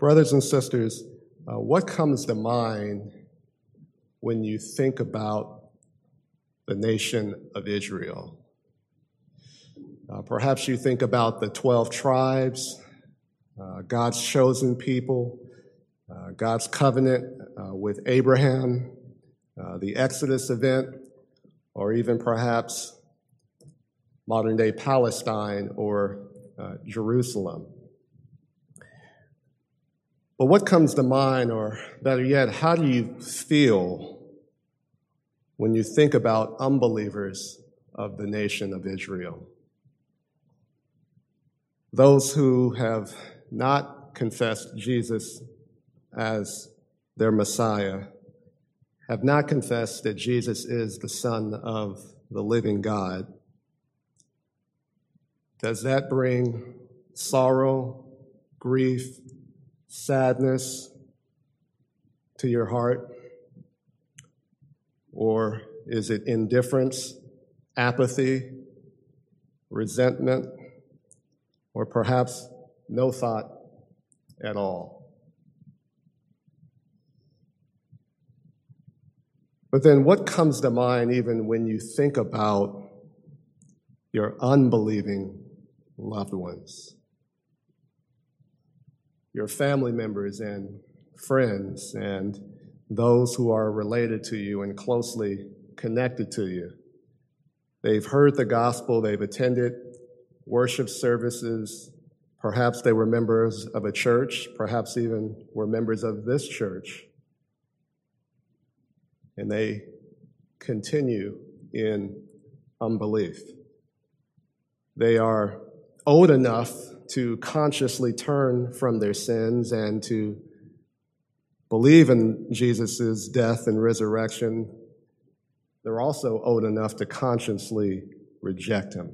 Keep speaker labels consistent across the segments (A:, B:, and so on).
A: brothers and sisters, uh, what comes to mind when you think about the nation of Israel? Uh, perhaps you think about the 12 tribes, uh, God's chosen people, uh, God's covenant uh, with Abraham, uh, the Exodus event, or even perhaps modern day Palestine or Jerusalem. But what comes to mind, or better yet, how do you feel when you think about unbelievers of the nation of Israel? Those who have not confessed Jesus as their Messiah have not confessed that Jesus is the Son of the living God. Does that bring sorrow, grief, sadness to your heart? Or is it indifference, apathy, resentment, or perhaps no thought at all? But then what comes to mind even when you think about your unbelieving loved ones? Your family members and friends and those who are related to you and closely connected to you. They've heard the gospel, they've attended worship services, perhaps they were members of a church, perhaps even were members of this church. And they continue in unbelief. They are old enough to consciously turn from their sins and to believe in Jesus' death and resurrection, they're also old enough to consciously reject him.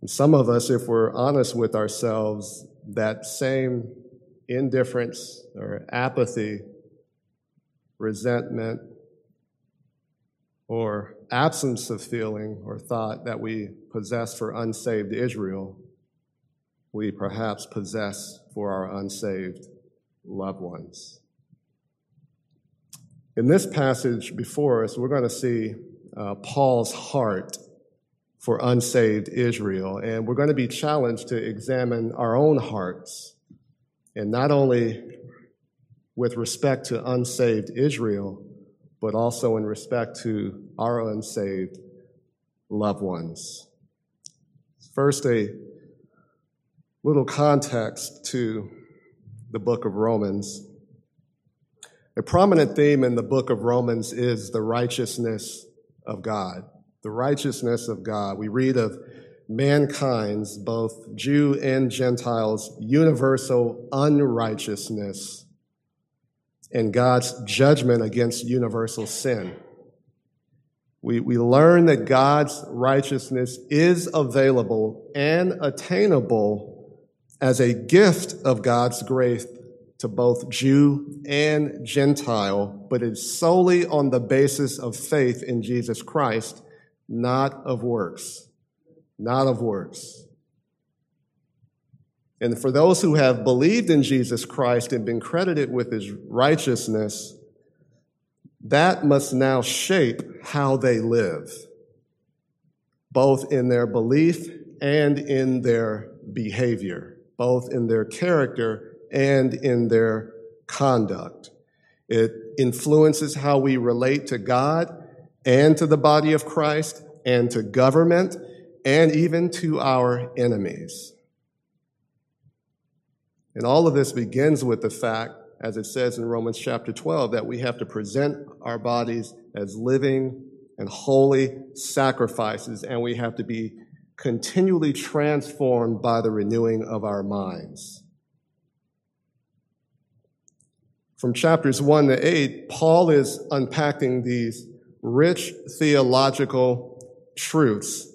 A: And some of us, if we're honest with ourselves, that same indifference or apathy, resentment, or absence of feeling or thought that we possess for unsaved Israel, we perhaps possess for our unsaved loved ones. In this passage before us, we're going to see uh, Paul's heart for unsaved Israel, and we're going to be challenged to examine our own hearts, and not only with respect to unsaved Israel, but also in respect to our unsaved loved ones. First, a little context to the book of Romans. A prominent theme in the book of Romans is the righteousness of God. The righteousness of God. We read of mankind's, both Jew and Gentiles, universal unrighteousness and God's judgment against universal sin. We, we learn that God's righteousness is available and attainable as a gift of God's grace to both Jew and Gentile, but it's solely on the basis of faith in Jesus Christ, not of works. Not of works. And for those who have believed in Jesus Christ and been credited with his righteousness, that must now shape how they live, both in their belief and in their behavior, both in their character and in their conduct. It influences how we relate to God and to the body of Christ and to government and even to our enemies. And all of this begins with the fact, as it says in Romans chapter 12, that we have to present our bodies as living and holy sacrifices, and we have to be continually transformed by the renewing of our minds. From chapters 1 to 8, Paul is unpacking these rich theological truths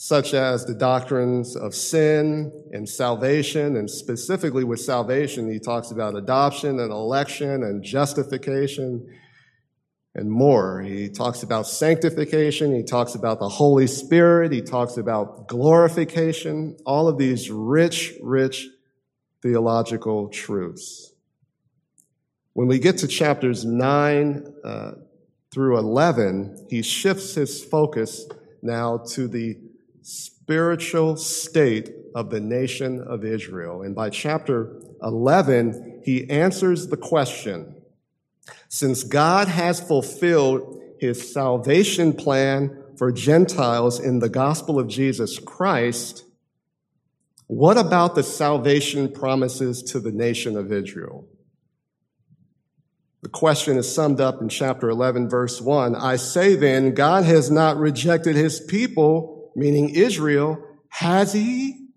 A: such as the doctrines of sin and salvation. And specifically with salvation, he talks about adoption and election and justification and more. He talks about sanctification. He talks about the Holy Spirit. He talks about glorification. All of these rich, rich theological truths. When we get to chapters 9 uh, through 11, he shifts his focus now to the spiritual state of the nation of Israel. And by chapter 11, he answers the question since God has fulfilled his salvation plan for Gentiles in the gospel of Jesus Christ, what about the salvation promises to the nation of Israel? The question is summed up in chapter 11, verse 1. I say then, God has not rejected his people, meaning Israel, has he?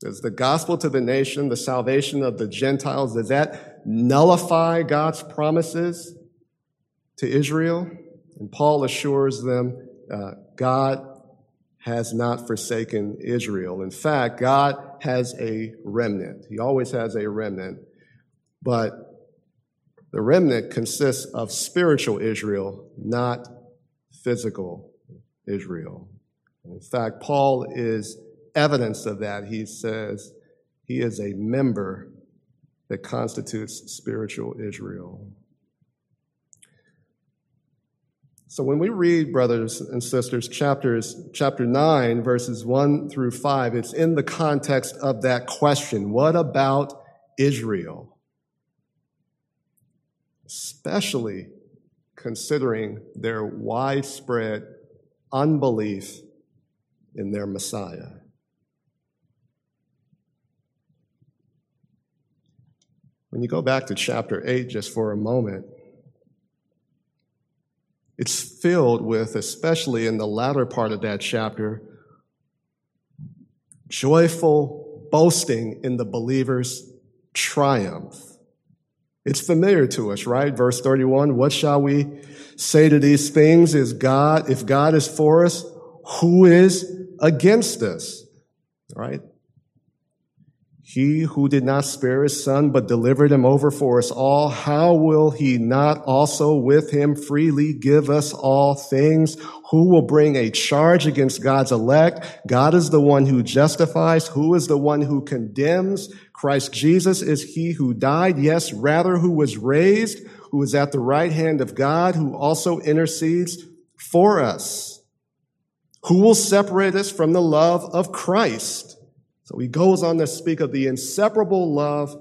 A: Does the gospel to the nation, the salvation of the Gentiles, does that nullify God's promises to Israel? And Paul assures them uh, God has not forsaken Israel. In fact, God has a remnant. He always has a remnant. But the remnant consists of spiritual Israel, not physical Israel. In fact, Paul is evidence of that, he says he is a member that constitutes spiritual Israel. So when we read, brothers and sisters, chapters, chapter 9, verses 1 through 5, it's in the context of that question. What about Israel? Especially considering their widespread unbelief in their Messiah. When you go back to chapter 8 just for a moment, it's filled with, especially in the latter part of that chapter, joyful boasting in the believer's triumph. It's familiar to us, right? Verse 31, what shall we say to these things? Is God, if God is for us, who is against us? Right? He who did not spare his son, but delivered him over for us all, how will he not also with him freely give us all things? Who will bring a charge against God's elect? God is the one who justifies. Who is the one who condemns? Christ Jesus is he who died. Yes, rather who was raised, who is at the right hand of God, who also intercedes for us. Who will separate us from the love of Christ? So he goes on to speak of the inseparable love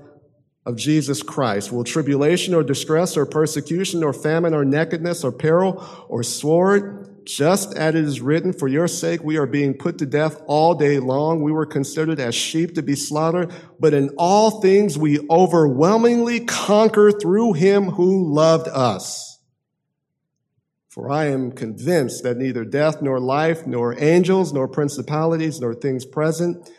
A: of Jesus Christ. Will tribulation or distress or persecution or famine or nakedness or peril or sword, just as it is written, for your sake we are being put to death all day long. We were considered as sheep to be slaughtered, but in all things we overwhelmingly conquer through him who loved us. For I am convinced that neither death nor life, nor angels, nor principalities, nor things present,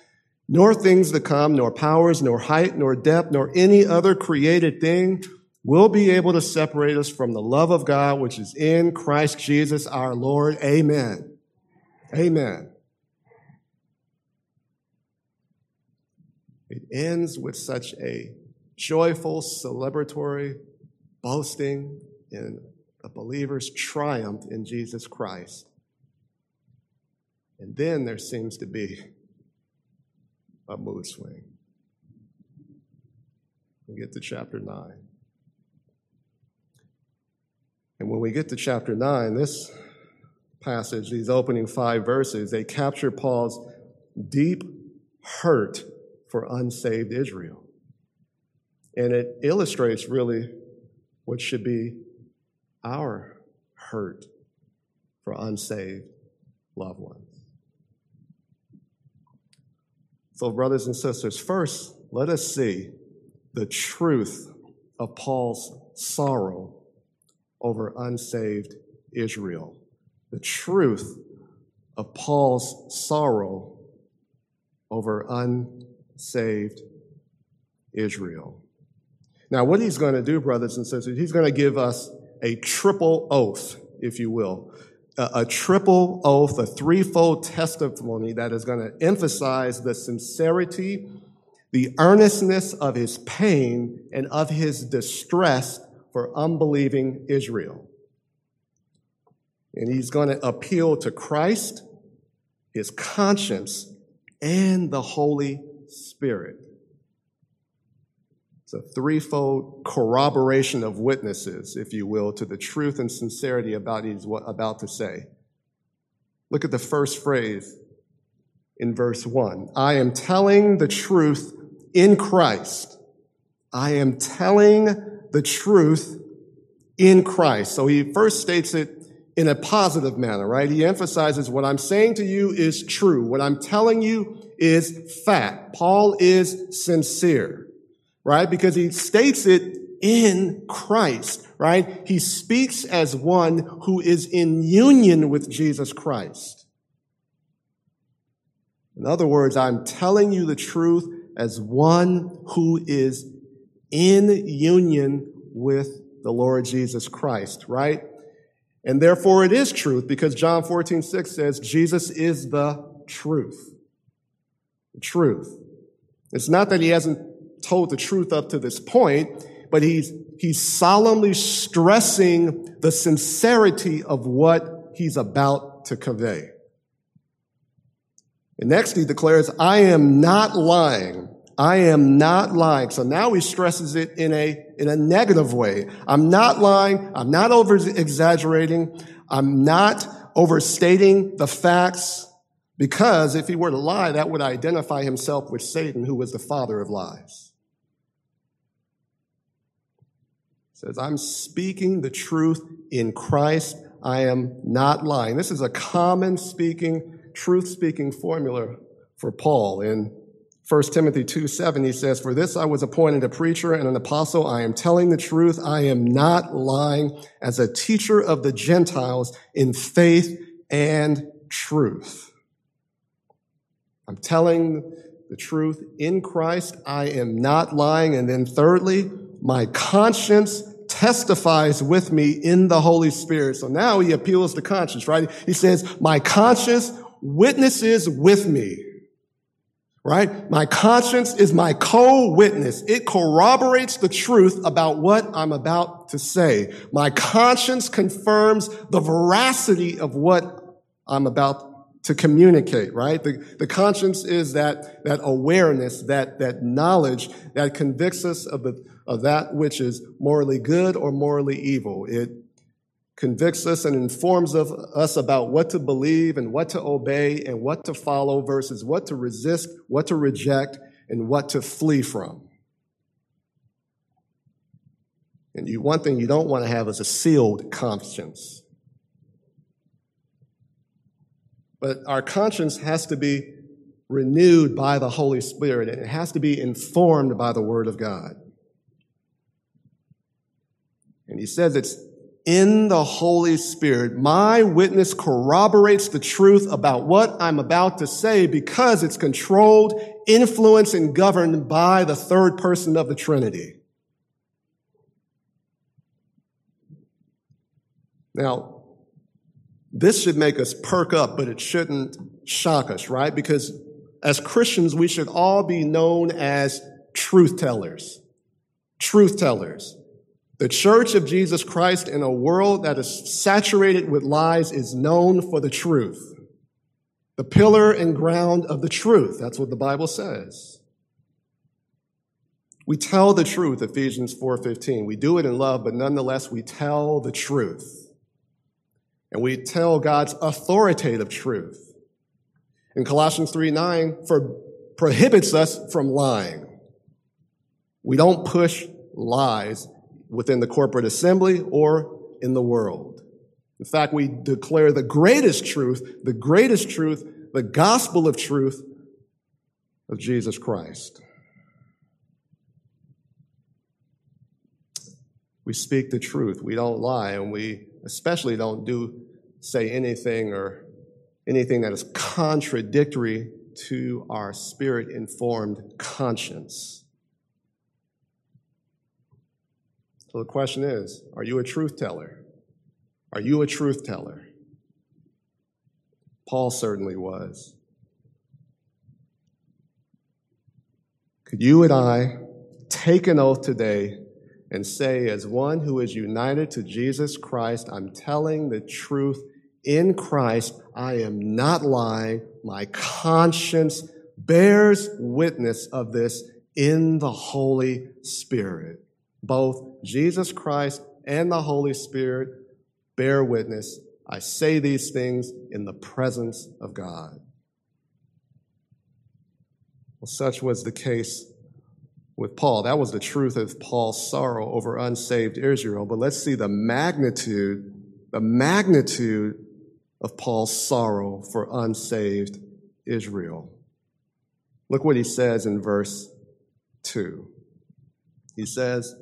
A: nor things to come, nor powers, nor height, nor depth, nor any other created thing will be able to separate us from the love of God which is in Christ Jesus our Lord. Amen. Amen. It ends with such a joyful, celebratory boasting in a believer's triumph in Jesus Christ. And then there seems to be a mood swing. We get to chapter 9. And when we get to chapter 9, this passage, these opening five verses, they capture Paul's deep hurt for unsaved Israel. And it illustrates really what should be our hurt for unsaved loved ones. So, brothers and sisters, first, let us see the truth of Paul's sorrow over unsaved Israel. The truth of Paul's sorrow over unsaved Israel. Now, what he's going to do, brothers and sisters, he's going to give us a triple oath, if you will a, a triple oath, a threefold testimony that is going to emphasize the sincerity, the earnestness of his pain, and of his distress for unbelieving Israel. And he's going to appeal to Christ, his conscience, and the Holy Spirit. It's a threefold corroboration of witnesses, if you will, to the truth and sincerity about he's about to say. Look at the first phrase in verse 1. I am telling the truth in Christ. I am telling the truth in Christ. So he first states it in a positive manner, right? He emphasizes what I'm saying to you is true. What I'm telling you is fact. Paul is sincere, right? Because he states it in Christ, right? He speaks as one who is in union with Jesus Christ. In other words, I'm telling you the truth as one who is in union with the Lord Jesus Christ, right? And therefore it is truth because John 14, 6 says Jesus is the truth. The truth. It's not that he hasn't told the truth up to this point, but he's, he's solemnly stressing the sincerity of what he's about to convey. And next he declares, I am not lying. I am not lying. So now he stresses it in a, in a negative way. I'm not lying. I'm not over exaggerating. I'm not overstating the facts because if he were to lie, that would identify himself with Satan, who was the father of lies. He says, I'm speaking the truth in Christ. I am not lying. This is a common speaking truth speaking formula for Paul. In 1 Timothy 2 7, he says, For this I was appointed a preacher and an apostle. I am telling the truth. I am not lying as a teacher of the Gentiles in faith and truth. I'm telling the truth in Christ. I am not lying. And then thirdly, my conscience testifies with me in the Holy Spirit. So now he appeals to conscience, right? He says, my conscience witnesses with me. Right? My conscience is my co-witness. It corroborates the truth about what I'm about to say. My conscience confirms the veracity of what I'm about to communicate, right? The, the conscience is that, that awareness, that, that knowledge that convicts us of the, of that which is morally good or morally evil. It convicts us and informs of us about what to believe and what to obey and what to follow versus what to resist, what to reject, and what to flee from. And you, one thing you don't want to have is a sealed conscience. But our conscience has to be renewed by the Holy Spirit, and it has to be informed by the Word of God. And he says it's in the Holy Spirit. My witness corroborates the truth about what I'm about to say because it's controlled, influenced, and governed by the third person of the Trinity. Now, this should make us perk up, but it shouldn't shock us, right? Because as Christians, we should all be known as truth tellers. Truth tellers. The church of Jesus Christ in a world that is saturated with lies is known for the truth. The pillar and ground of the truth. That's what the Bible says. We tell the truth, Ephesians 4:15. We do it in love, but nonetheless we tell the truth. And we tell God's authoritative truth. In Colossians 3:9, for prohibits us from lying. We don't push lies within the corporate assembly or in the world. In fact, we declare the greatest truth, the greatest truth, the gospel of truth of Jesus Christ. We speak the truth. We don't lie, and we especially don't do say anything or anything that is contradictory to our spirit informed conscience. So the question is are you a truth teller? Are you a truth teller? Paul certainly was. Could you and I take an oath today and say, as one who is united to Jesus Christ, I'm telling the truth in Christ. I am not lying. My conscience bears witness of this in the Holy Spirit. Both Jesus Christ and the Holy Spirit bear witness. I say these things in the presence of God. Well, such was the case with Paul. That was the truth of Paul's sorrow over unsaved Israel. But let's see the magnitude, the magnitude of Paul's sorrow for unsaved Israel. Look what he says in verse 2. He says,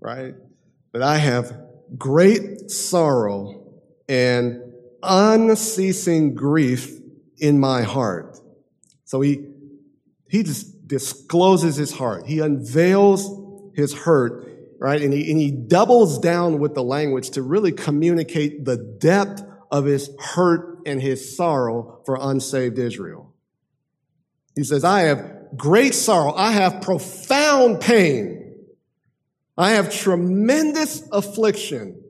A: right, that I have great sorrow and unceasing grief in my heart. So he, he just discloses his heart. He unveils his hurt, right? And he, and he doubles down with the language to really communicate the depth of his hurt and his sorrow for unsaved Israel. He says, I have great sorrow. I have profound pain. I have tremendous affliction.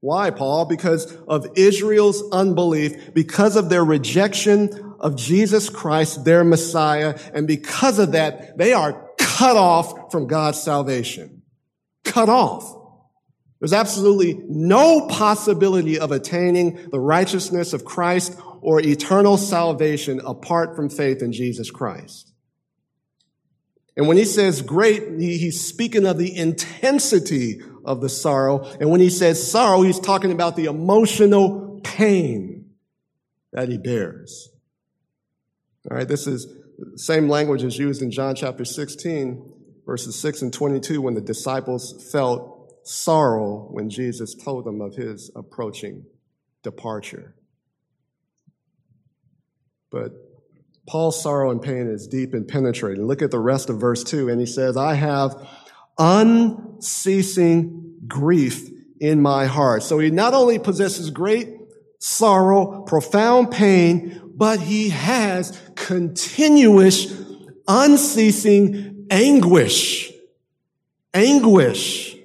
A: Why, Paul? Because of Israel's unbelief, because of their rejection of Jesus Christ, their Messiah, and because of that, they are cut off from God's salvation. Cut off. There's absolutely no possibility of attaining the righteousness of Christ or eternal salvation apart from faith in Jesus Christ. And when he says great, he's speaking of the intensity of the sorrow. And when he says sorrow, he's talking about the emotional pain that he bears. All right, this is the same language as used in John chapter 16, verses 6 and 22, when the disciples felt sorrow when Jesus told them of his approaching departure. But Paul's sorrow and pain is deep and penetrating. Look at the rest of verse 2, and he says, I have unceasing grief in my heart. So he not only possesses great sorrow, profound pain, but he has continuous, unceasing anguish. Anguish.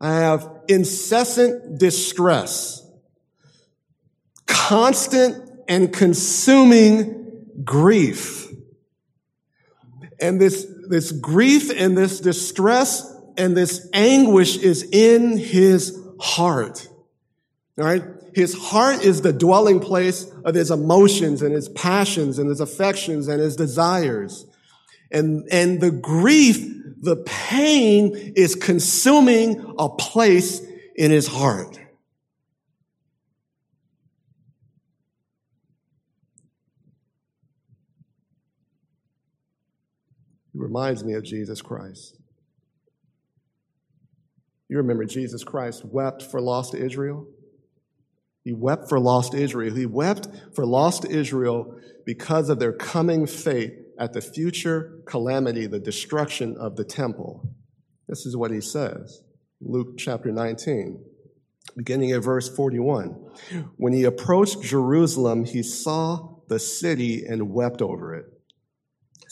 A: I have incessant distress, constant and consuming grief. And this, this grief and this distress and this anguish is in his heart. All right? His heart is the dwelling place of his emotions and his passions and his affections and his desires. And, and the grief the pain is consuming a place in his heart. It reminds me of Jesus Christ. You remember Jesus Christ wept for lost Israel? He wept for lost Israel. He wept for lost Israel because of their coming fate at the future calamity, the destruction of the temple. This is what he says. Luke chapter 19, beginning at verse 41. When he approached Jerusalem, he saw the city and wept over it,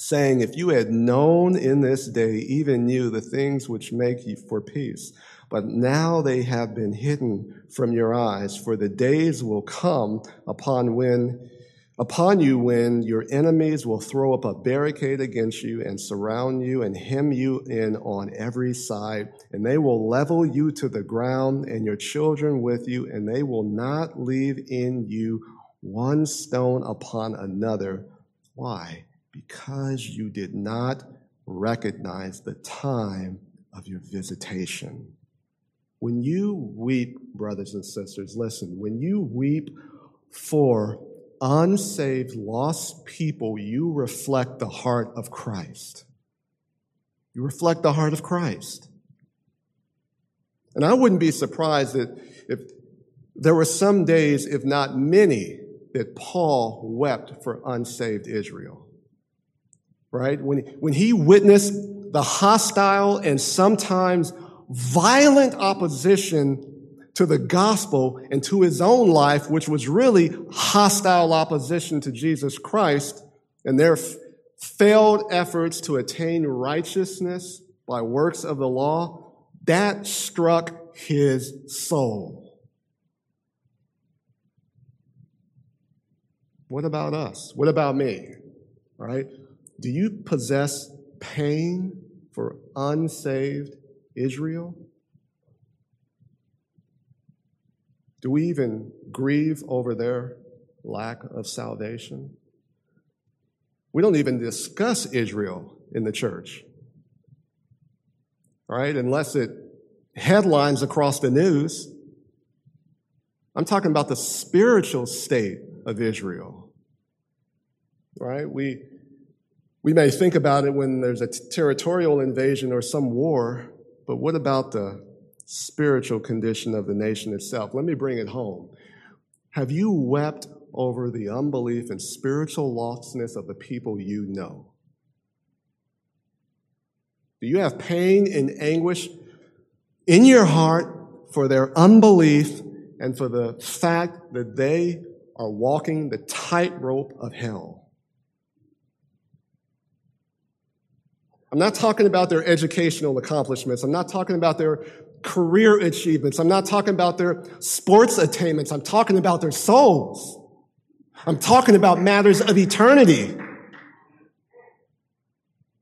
A: saying, If you had known in this day, even you, the things which make you for peace, but now they have been hidden from your eyes, for the days will come upon when upon you when your enemies will throw up a barricade against you and surround you and hem you in on every side, and they will level you to the ground and your children with you, and they will not leave in you one stone upon another. Why? Because you did not recognize the time of your visitation. When you weep, brothers and sisters, listen, when you weep for unsaved, lost people, you reflect the heart of Christ. You reflect the heart of Christ. And I wouldn't be surprised that if there were some days, if not many, that Paul wept for unsaved Israel. Right? When, when he witnessed the hostile and sometimes violent opposition to the gospel and to his own life, which was really hostile opposition to Jesus Christ and their f- failed efforts to attain righteousness by works of the law, that struck his soul. What about us? What about me? Right? Do you possess pain for unsaved Israel? Do we even grieve over their lack of salvation? We don't even discuss Israel in the church, right? Unless it headlines across the news. I'm talking about the spiritual state of Israel, right? We, we may think about it when there's a territorial invasion or some war, but what about the spiritual condition of the nation itself? Let me bring it home. Have you wept over the unbelief and spiritual lostness of the people you know? Do you have pain and anguish in your heart for their unbelief and for the fact that they are walking the tightrope of hell? I'm not talking about their educational accomplishments. I'm not talking about their career achievements. I'm not talking about their sports attainments. I'm talking about their souls. I'm talking about matters of eternity.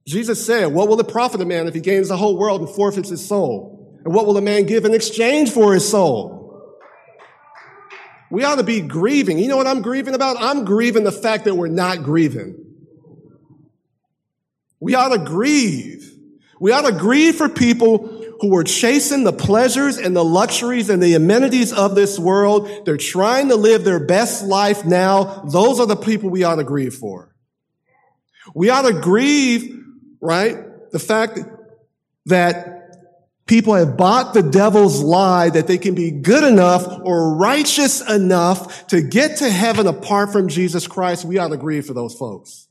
A: Jesus said, What will it profit a man if he gains the whole world and forfeits his soul? And what will a man give in exchange for his soul? We ought to be grieving. You know what I'm grieving about? I'm grieving the fact that we're not grieving. We ought to grieve. We ought to grieve for people who are chasing the pleasures and the luxuries and the amenities of this world. They're trying to live their best life now. Those are the people we ought to grieve for. We ought to grieve, right? The fact that people have bought the devil's lie that they can be good enough or righteous enough to get to heaven apart from Jesus Christ. We ought to grieve for those folks.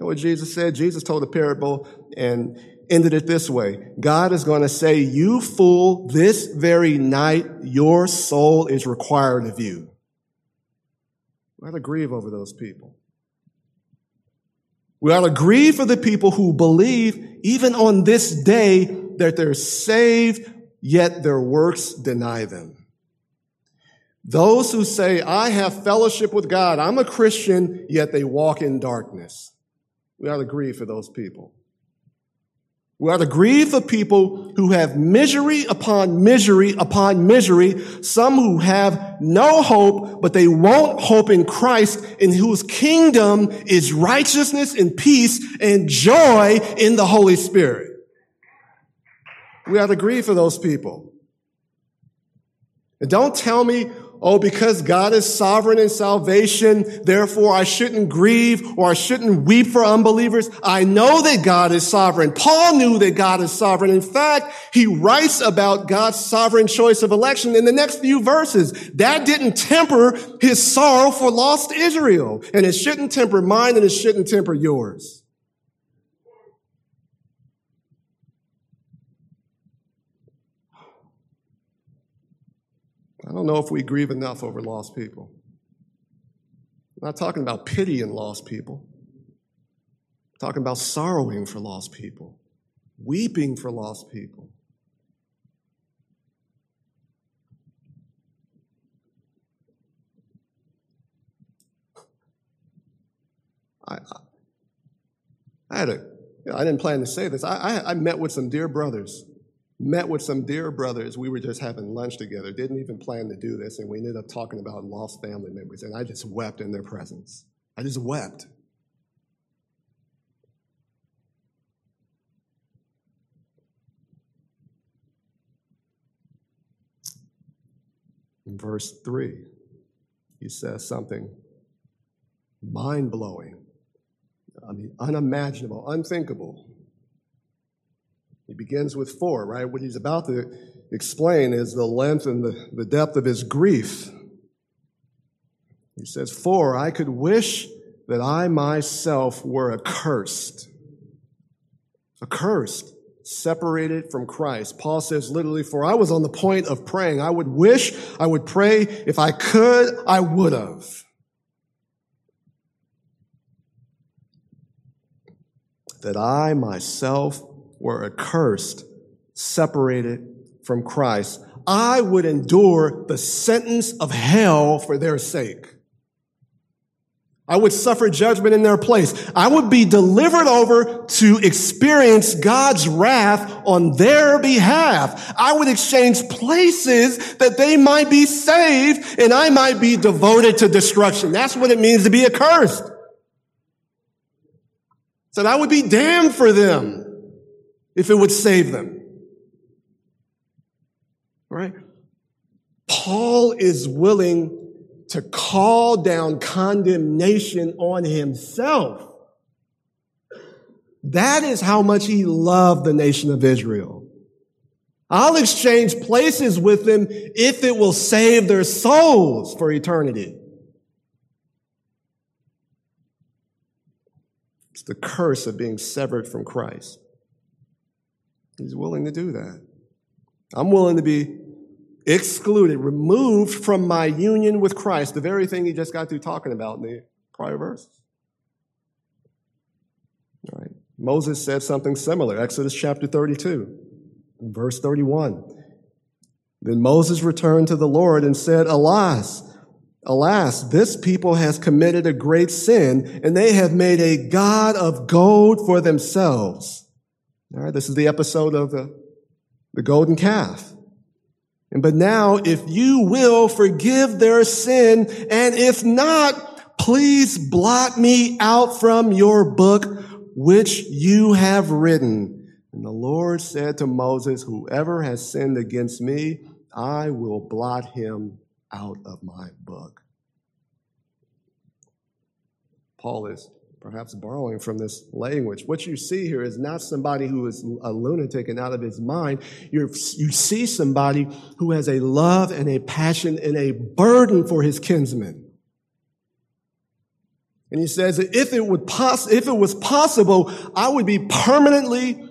A: Know what Jesus said? Jesus told a parable and ended it this way. God is going to say, you fool, this very night, your soul is required of you. We ought to grieve over those people. We ought to grieve for the people who believe, even on this day, that they're saved, yet their works deny them. Those who say, I have fellowship with God, I'm a Christian, yet they walk in darkness. We ought to grieve for those people. We ought to grieve for people who have misery upon misery upon misery, some who have no hope, but they won't hope in Christ, in whose kingdom is righteousness and peace and joy in the Holy Spirit. We ought to grieve for those people. And don't tell me, oh, because God is sovereign in salvation, therefore I shouldn't grieve or I shouldn't weep for unbelievers. I know that God is sovereign. Paul knew that God is sovereign. In fact, he writes about God's sovereign choice of election in the next few verses. That didn't temper his sorrow for lost Israel. And it shouldn't temper mine and it shouldn't temper yours. I don't know if we grieve enough over lost people. I'm not talking about pitying lost people. I'm talking about sorrowing for lost people, weeping for lost people. I, I had a, I didn't plan to say this. I, I, I met with some dear brothers met with some dear brothers. We were just having lunch together, didn't even plan to do this, and we ended up talking about lost family members, and I just wept in their presence. I just wept. In verse 3, he says something mind blowing, I mean, unimaginable, unthinkable. He begins with for, right? What he's about to explain is the length and the, the depth of his grief. He says, For I could wish that I myself were accursed. Accursed, separated from Christ. Paul says literally, For I was on the point of praying. I would wish, I would pray. If I could, I would have. That I myself were accursed, separated from Christ. I would endure the sentence of hell for their sake. I would suffer judgment in their place. I would be delivered over to experience God's wrath on their behalf. I would exchange places that they might be saved and I might be devoted to destruction. That's what it means to be accursed. So I would be damned for them if it would save them. Right? Paul is willing to call down condemnation on himself. That is how much he loved the nation of Israel. I'll exchange places with them if it will save their souls for eternity. It's the curse of being severed from Christ. He's willing to do that. I'm willing to be excluded, removed from my union with Christ, the very thing he just got through talking about in the prior verses. All right. Moses said something similar, Exodus chapter 32, verse 31. Then Moses returned to the Lord and said, Alas, alas, this people has committed a great sin, and they have made a God of gold for themselves. All right, this is the episode of the, the golden calf. And but now, if you will forgive their sin, and if not, please blot me out from your book, which you have written. And the Lord said to Moses, whoever has sinned against me, I will blot him out of my book. Paul is perhaps borrowing from this language. What you see here is not somebody who is a lunatic and out of his mind. You're, you see somebody who has a love and a passion and a burden for his kinsmen. And he says if it would poss- if it was possible, I would be permanently,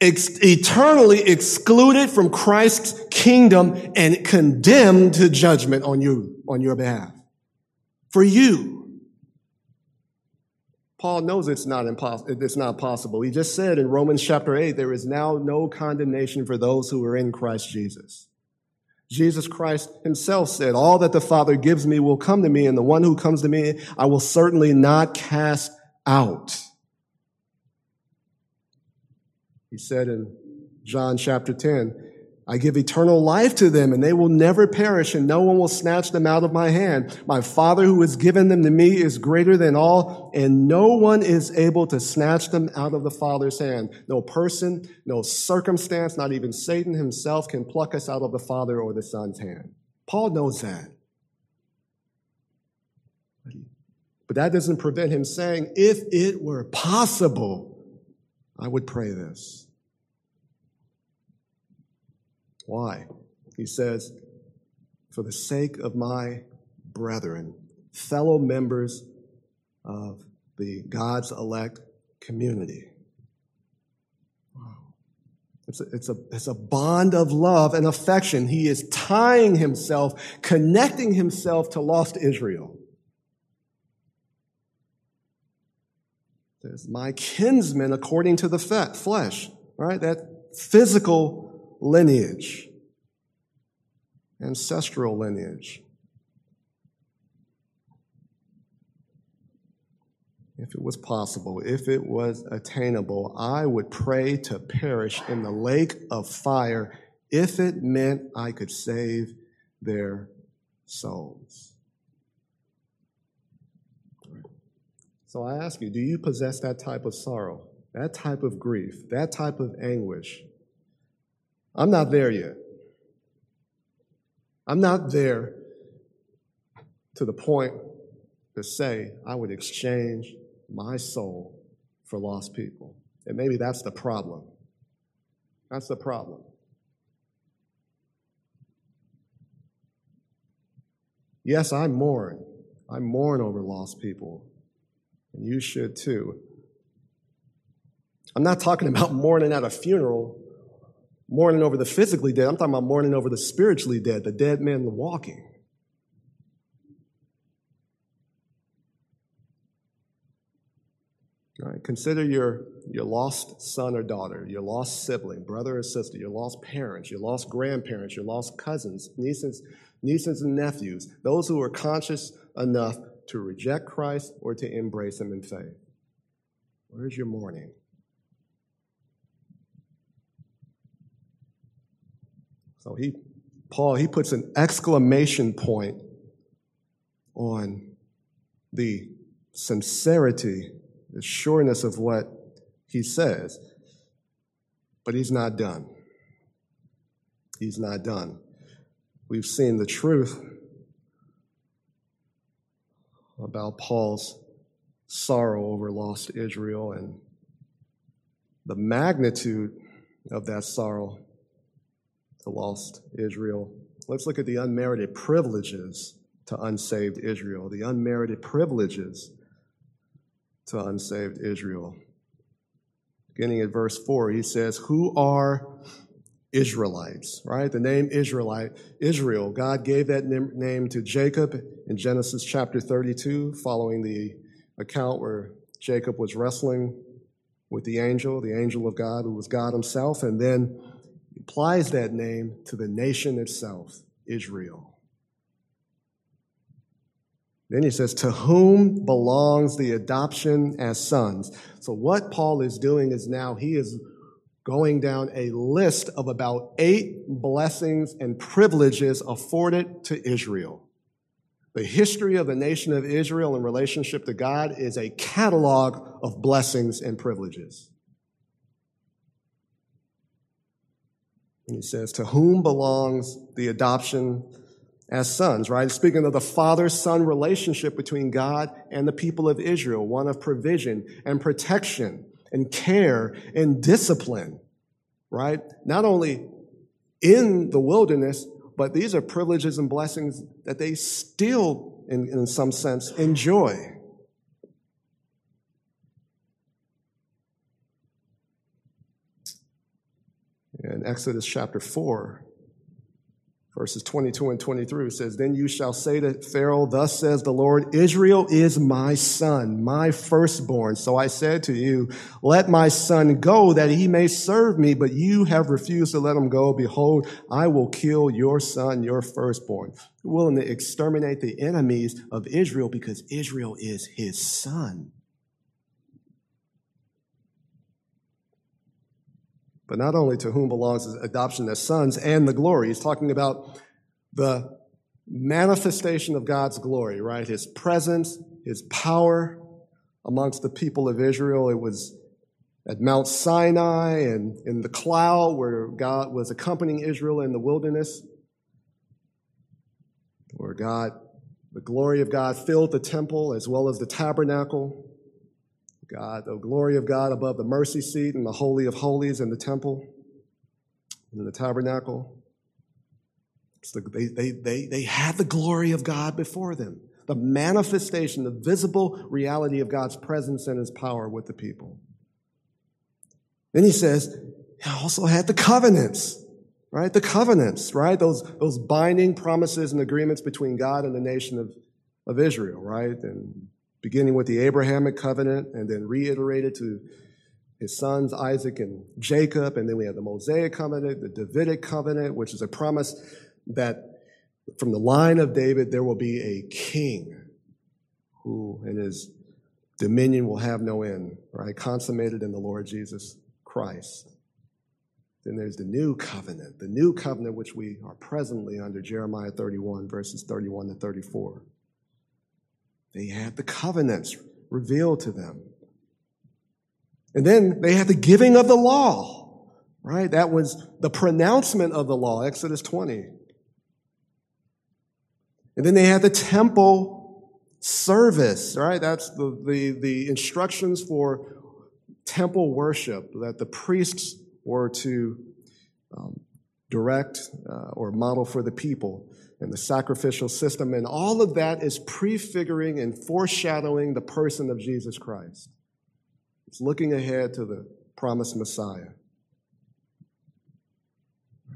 A: ex- eternally excluded from Christ's kingdom and condemned to judgment on you, on your behalf. For you. Paul knows it's not impossible. It's not possible. He just said in Romans chapter 8, there is now no condemnation for those who are in Christ Jesus. Jesus Christ himself said, all that the Father gives me will come to me, and the one who comes to me, I will certainly not cast out. He said in John chapter 10, I give eternal life to them and they will never perish and no one will snatch them out of my hand. My Father who has given them to me is greater than all and no one is able to snatch them out of the Father's hand. No person, no circumstance, not even Satan himself can pluck us out of the Father or the Son's hand. Paul knows that. But that doesn't prevent him saying, if it were possible, I would pray this. Why? He says, for the sake of my brethren, fellow members of the God's elect community. Wow. It's a, it's, a, it's a bond of love and affection. He is tying himself, connecting himself to lost Israel. Says, my kinsmen according to the flesh, right? That physical lineage, ancestral lineage. If it was possible, if it was attainable, I would pray to perish in the lake of fire if it meant I could save their souls. So I ask you, do you possess that type of sorrow, that type of grief, that type of anguish? I'm not there yet. I'm not there to the point to say I would exchange my soul for lost people. And maybe that's the problem. That's the problem. Yes, I mourn. I mourn over lost people. And you should too. I'm not talking about mourning at a funeral mourning over the physically dead. I'm talking about mourning over the spiritually dead, the dead men walking. All right, consider your, your lost son or daughter, your lost sibling, brother or sister, your lost parents, your lost grandparents, your lost cousins, nieces, nieces and nephews, those who are conscious enough to reject Christ or to embrace him in faith. Where's your mourning? So he, Paul, he puts an exclamation point on the sincerity, the sureness of what he says. But he's not done. He's not done. We've seen the truth about Paul's sorrow over lost Israel and the magnitude of that sorrow to lost Israel. Let's look at the unmerited privileges to unsaved Israel, the unmerited privileges to unsaved Israel. Beginning at verse 4, he says, Who are Israelites, right? The name Israelite, Israel, God gave that name to Jacob in Genesis chapter 32, following the account where Jacob was wrestling with the angel, the angel of God, who was God himself, and then applies that name to the nation itself, Israel. Then he says, To whom belongs the adoption as sons? So, what Paul is doing is now he is going down a list of about eight blessings and privileges afforded to Israel. The history of the nation of Israel in relationship to God is a catalog of blessings and privileges. And he says, To whom belongs the adoption as sons, right? Speaking of the father son relationship between God and the people of Israel, one of provision and protection and care and discipline, right? Not only in the wilderness, but these are privileges and blessings that they still, in, in some sense, enjoy. In Exodus chapter 4, verses 22 and 23 it says, Then you shall say to Pharaoh, Thus says the Lord, Israel is my son, my firstborn. So I said to you, Let my son go that he may serve me, but you have refused to let him go. Behold, I will kill your son, your firstborn. willing to exterminate the enemies of Israel because Israel is his son. But not only to whom belongs his adoption as sons and the glory. He's talking about the manifestation of God's glory, right? His presence, his power amongst the people of Israel. It was at Mount Sinai and in the cloud where God was accompanying Israel in the wilderness, where God, the glory of God filled the temple as well as the tabernacle. God, the glory of God above the mercy seat and the Holy of Holies in the temple and in the tabernacle. So they, they, they, they had the glory of God before them, the manifestation, the visible reality of God's presence and his power with the people. Then he says, he also had the covenants, right? The covenants, right? Those, those binding promises and agreements between God and the nation of, of Israel, right? And beginning with the Abrahamic covenant and then reiterated to his sons Isaac and Jacob. And then we have the Mosaic covenant, the Davidic covenant, which is a promise that from the line of David there will be a king who in his dominion will have no end, right? Consummated in the Lord Jesus Christ. Then there's the new covenant, the new covenant which we are presently under Jeremiah 31, verses 31 to 34. They had the covenants revealed to them. And then they had the giving of the law, right? That was the pronouncement of the law, Exodus 20. And then they had the temple service, right? That's the, the, the instructions for temple worship that the priests were to um, direct uh, or model for the people and the sacrificial system. And all of that is prefiguring and foreshadowing the person of Jesus Christ. It's looking ahead to the promised Messiah.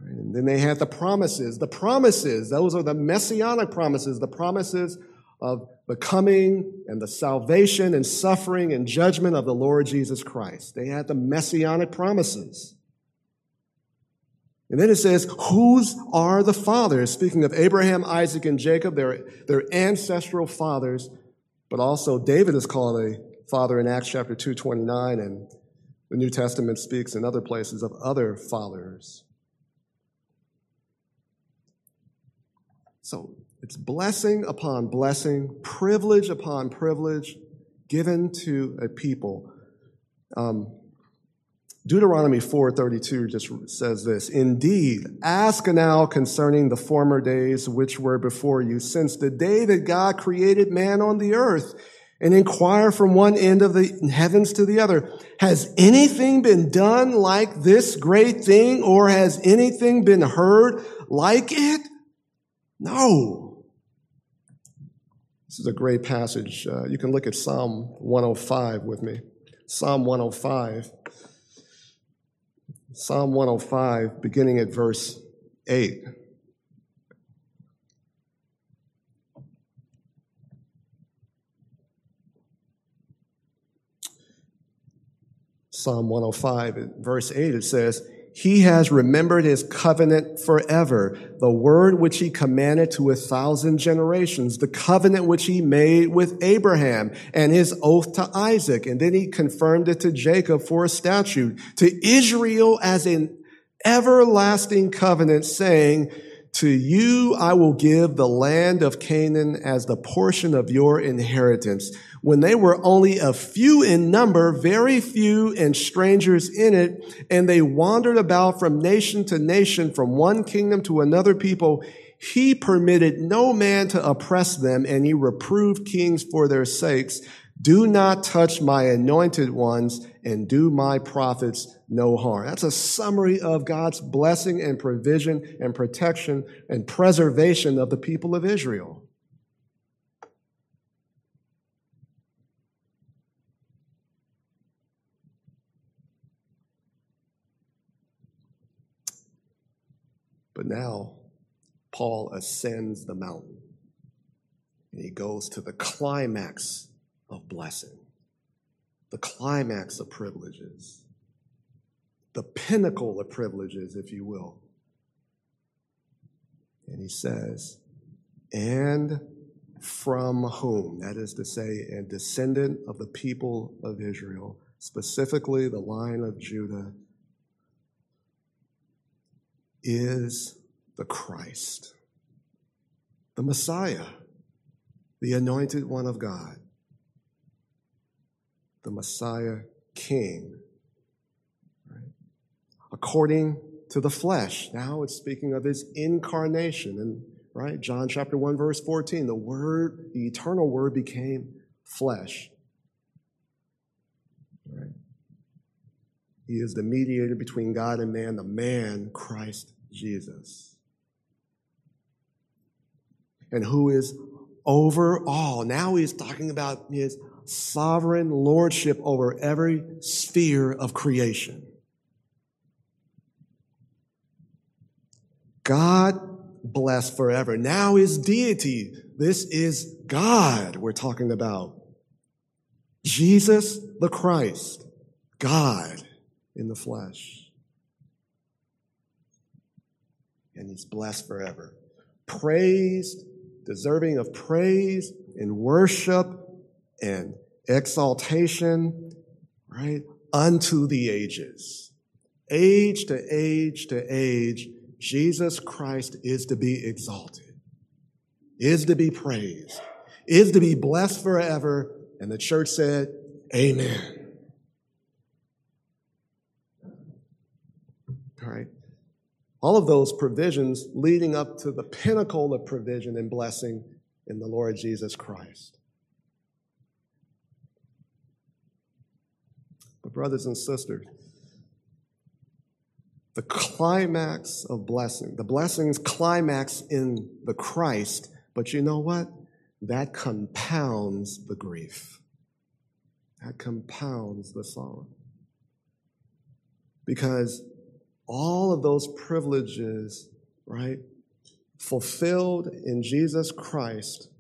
A: And then they had the promises. The promises, those are the messianic promises, the promises of the coming and the salvation and suffering and judgment of the Lord Jesus Christ. They had the messianic promises. And then it says, whose are the fathers? Speaking of Abraham, Isaac, and Jacob, their, their ancestral fathers, but also David is called a father in Acts chapter 2, 29, and the New Testament speaks in other places of other fathers. So it's blessing upon blessing, privilege upon privilege given to a people. Um, Deuteronomy 4:32 just says this, "Indeed, ask now concerning the former days which were before you, since the day that God created man on the earth, and inquire from one end of the heavens to the other, has anything been done like this great thing, or has anything been heard like it? No. This is a great passage. Uh, you can look at Psalm 105 with me. Psalm 105. Psalm 105, beginning at verse 8. Psalm 105, verse 8, it says, He has remembered his covenant forever, the word which he commanded to a thousand generations, the covenant which he made with Abraham and his oath to Isaac. And then he confirmed it to Jacob for a statute, to Israel as an everlasting covenant, saying, to you I will give the land of Canaan as the portion of your inheritance. When they were only a few in number, very few and strangers in it, and they wandered about from nation to nation, from one kingdom to another people, he permitted no man to oppress them, and he reproved kings for their sakes. Do not touch my anointed ones and do my prophets no harm. That's a summary of God's blessing and provision and protection and preservation of the people of Israel. But now, Paul ascends the mountain and he goes to the climax of blessing, the climax of privileges the pinnacle of privileges, if you will. And he says, and from whom? That is to say, a descendant of the people of Israel, specifically the line of Judah, is the Christ, the Messiah, the anointed one of God, the Messiah King according to the flesh. Now it's speaking of his incarnation. And right, John chapter 1, verse 14, the word, the eternal word became flesh. Right? He is the mediator between God and man, the man, Christ Jesus. And who is over all. Now he's talking about his sovereign lordship over every sphere of creation. God blessed forever. Now is deity. This is God we're talking about. Jesus the Christ, God in the flesh. And he's blessed forever. Praised, deserving of praise and worship and exaltation, right? Unto the ages. Age to age to age Jesus Christ is to be exalted, is to be praised, is to be blessed forever. And the church said, Amen. All right. All of those provisions leading up to the pinnacle of provision and blessing in the Lord Jesus Christ. But, brothers and sisters, the climax of blessing. The blessings climax in the Christ, but you know what? That compounds the grief. That compounds the sorrow. Because all of those privileges, right, fulfilled in Jesus Christ,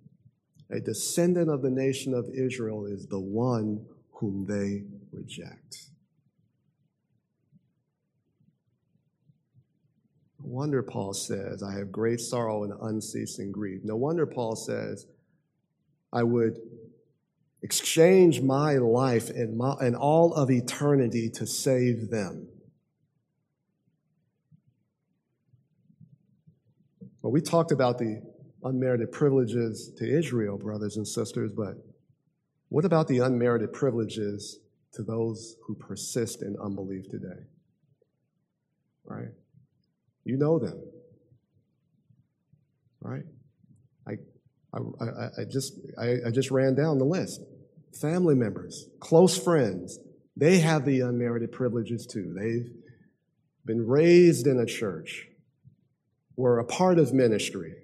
A: a descendant of the nation of Israel is the one whom they reject. Wonder Paul says, I have great sorrow and unceasing grief. No wonder Paul says, I would exchange my life and, my, and all of eternity to save them. Well, we talked about the unmerited privileges to Israel, brothers and sisters, but what about the unmerited privileges to those who persist in unbelief today? Right? You know them. Right? I, I, I, just, I, I just ran down the list. Family members, close friends, they have the unmerited privileges too. They've been raised in a church, were a part of ministry,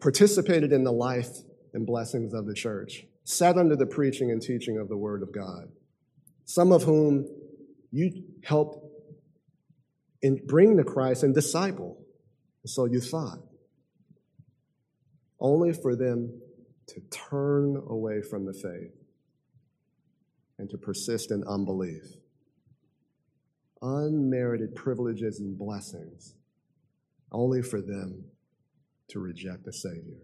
A: participated in the life and blessings of the church, sat under the preaching and teaching of the Word of God, some of whom you helped in bring the Christ and disciple. So you thought. Only for them to turn away from the faith and to persist in unbelief. Unmerited privileges and blessings, only for them to reject the Savior.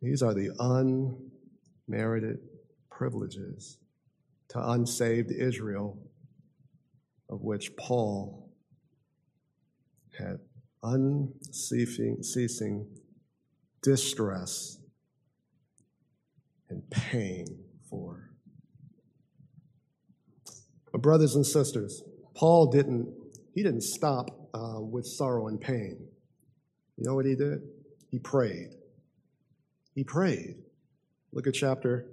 A: These are the unmerited privileges to unsaved Israel, of which Paul had unceasing ceasing distress and pain for. But brothers and sisters, Paul didn't, he didn't stop uh, with sorrow and pain. You know what he did? He prayed. He prayed. Look at chapter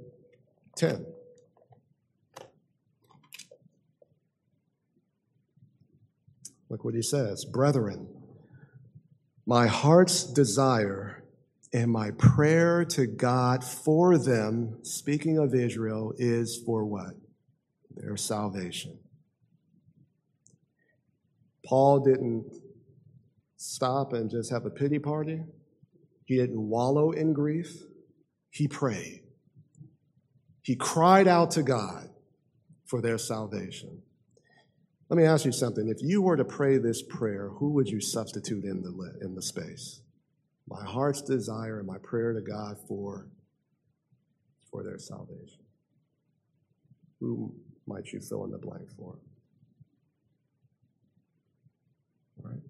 A: 10. Look what he says Brethren, my heart's desire and my prayer to God for them, speaking of Israel, is for what? their salvation. Paul didn't stop and just have a pity party. He didn't wallow in grief. He prayed. He cried out to God for their salvation. Let me ask you something. If you were to pray this prayer, who would you substitute in the, in the space? My heart's desire and my prayer to God for, for their salvation. Who might you fill in the blank for? Right?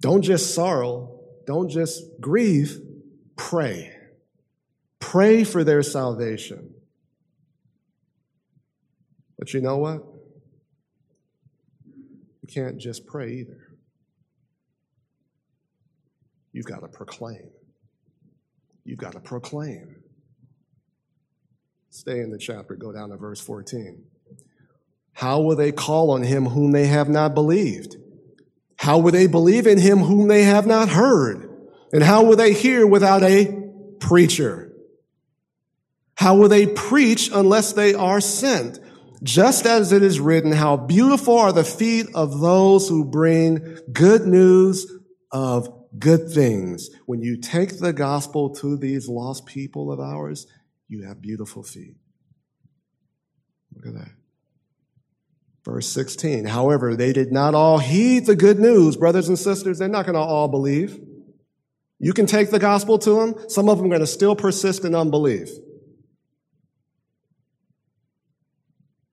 A: Don't just sorrow, don't just grieve, pray. Pray for their salvation. But you know what? You can't just pray either. You've got to proclaim. You've got to proclaim. Stay in the chapter, go down to verse 14. How will they call on him whom they have not believed? How will they believe in him whom they have not heard? And how will they hear without a preacher? How will they preach unless they are sent? Just as it is written, how beautiful are the feet of those who bring good news of good things. When you take the gospel to these lost people of ours, you have beautiful feet. Look at that. Verse 16. However, they did not all heed the good news. Brothers and sisters, they're not going to all believe. You can take the gospel to them. Some of them are going to still persist in unbelief.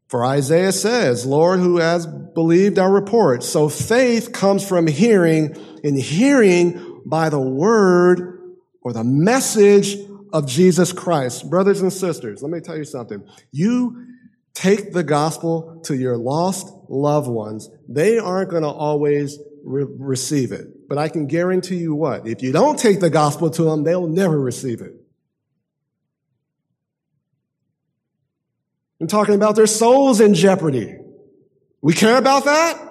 A: For Isaiah says, Lord, who has believed our report. So faith comes from hearing, and hearing by the word or the message of Jesus Christ. Brothers and sisters, let me tell you something. You take the gospel to your lost loved ones, they aren't going to always re- receive it. But I can guarantee you what? If you don't take the gospel to them, they'll never receive it. I'm talking about their souls in jeopardy. We care about that?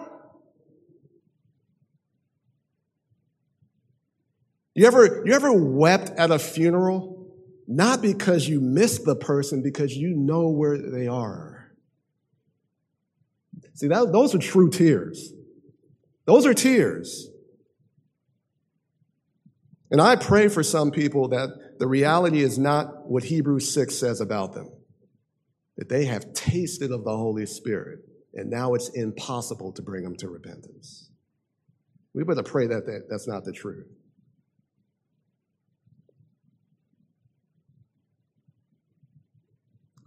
A: You ever, you ever wept at a funeral? Not because you miss the person, because you know where they are. See, that, those are true tears. Those are tears. And I pray for some people that the reality is not what Hebrews 6 says about them, that they have tasted of the Holy Spirit, and now it's impossible to bring them to repentance. We better pray that, that that's not the truth.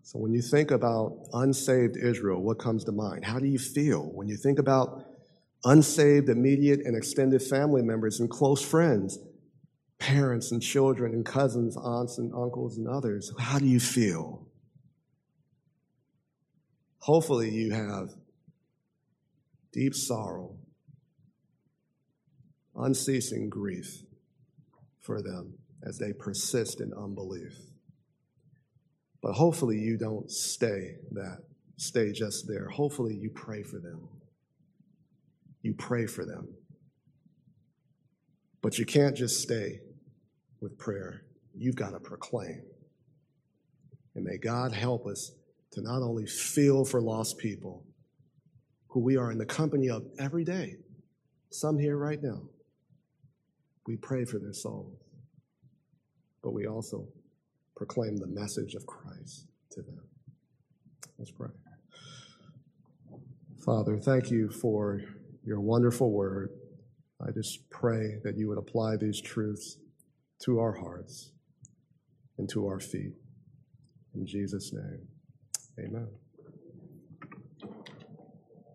A: So, when you think about unsaved Israel, what comes to mind? How do you feel when you think about unsaved, immediate, and extended family members and close friends? parents and children and cousins, aunts and uncles and others, how do you feel? Hopefully, you have deep sorrow, unceasing grief for them as they persist in unbelief. But hopefully, you don't stay that, stay just there. Hopefully, you pray for them. You pray for them. But you can't just stay with prayer. You've got to proclaim. And may God help us to not only feel for lost people who we are in the company of every day, some here right now. We pray for their souls, but we also proclaim the message of Christ to them. Let's pray. Father, thank you for your wonderful word. I just pray that you would apply these truths to our hearts and to our feet. In Jesus' name, amen.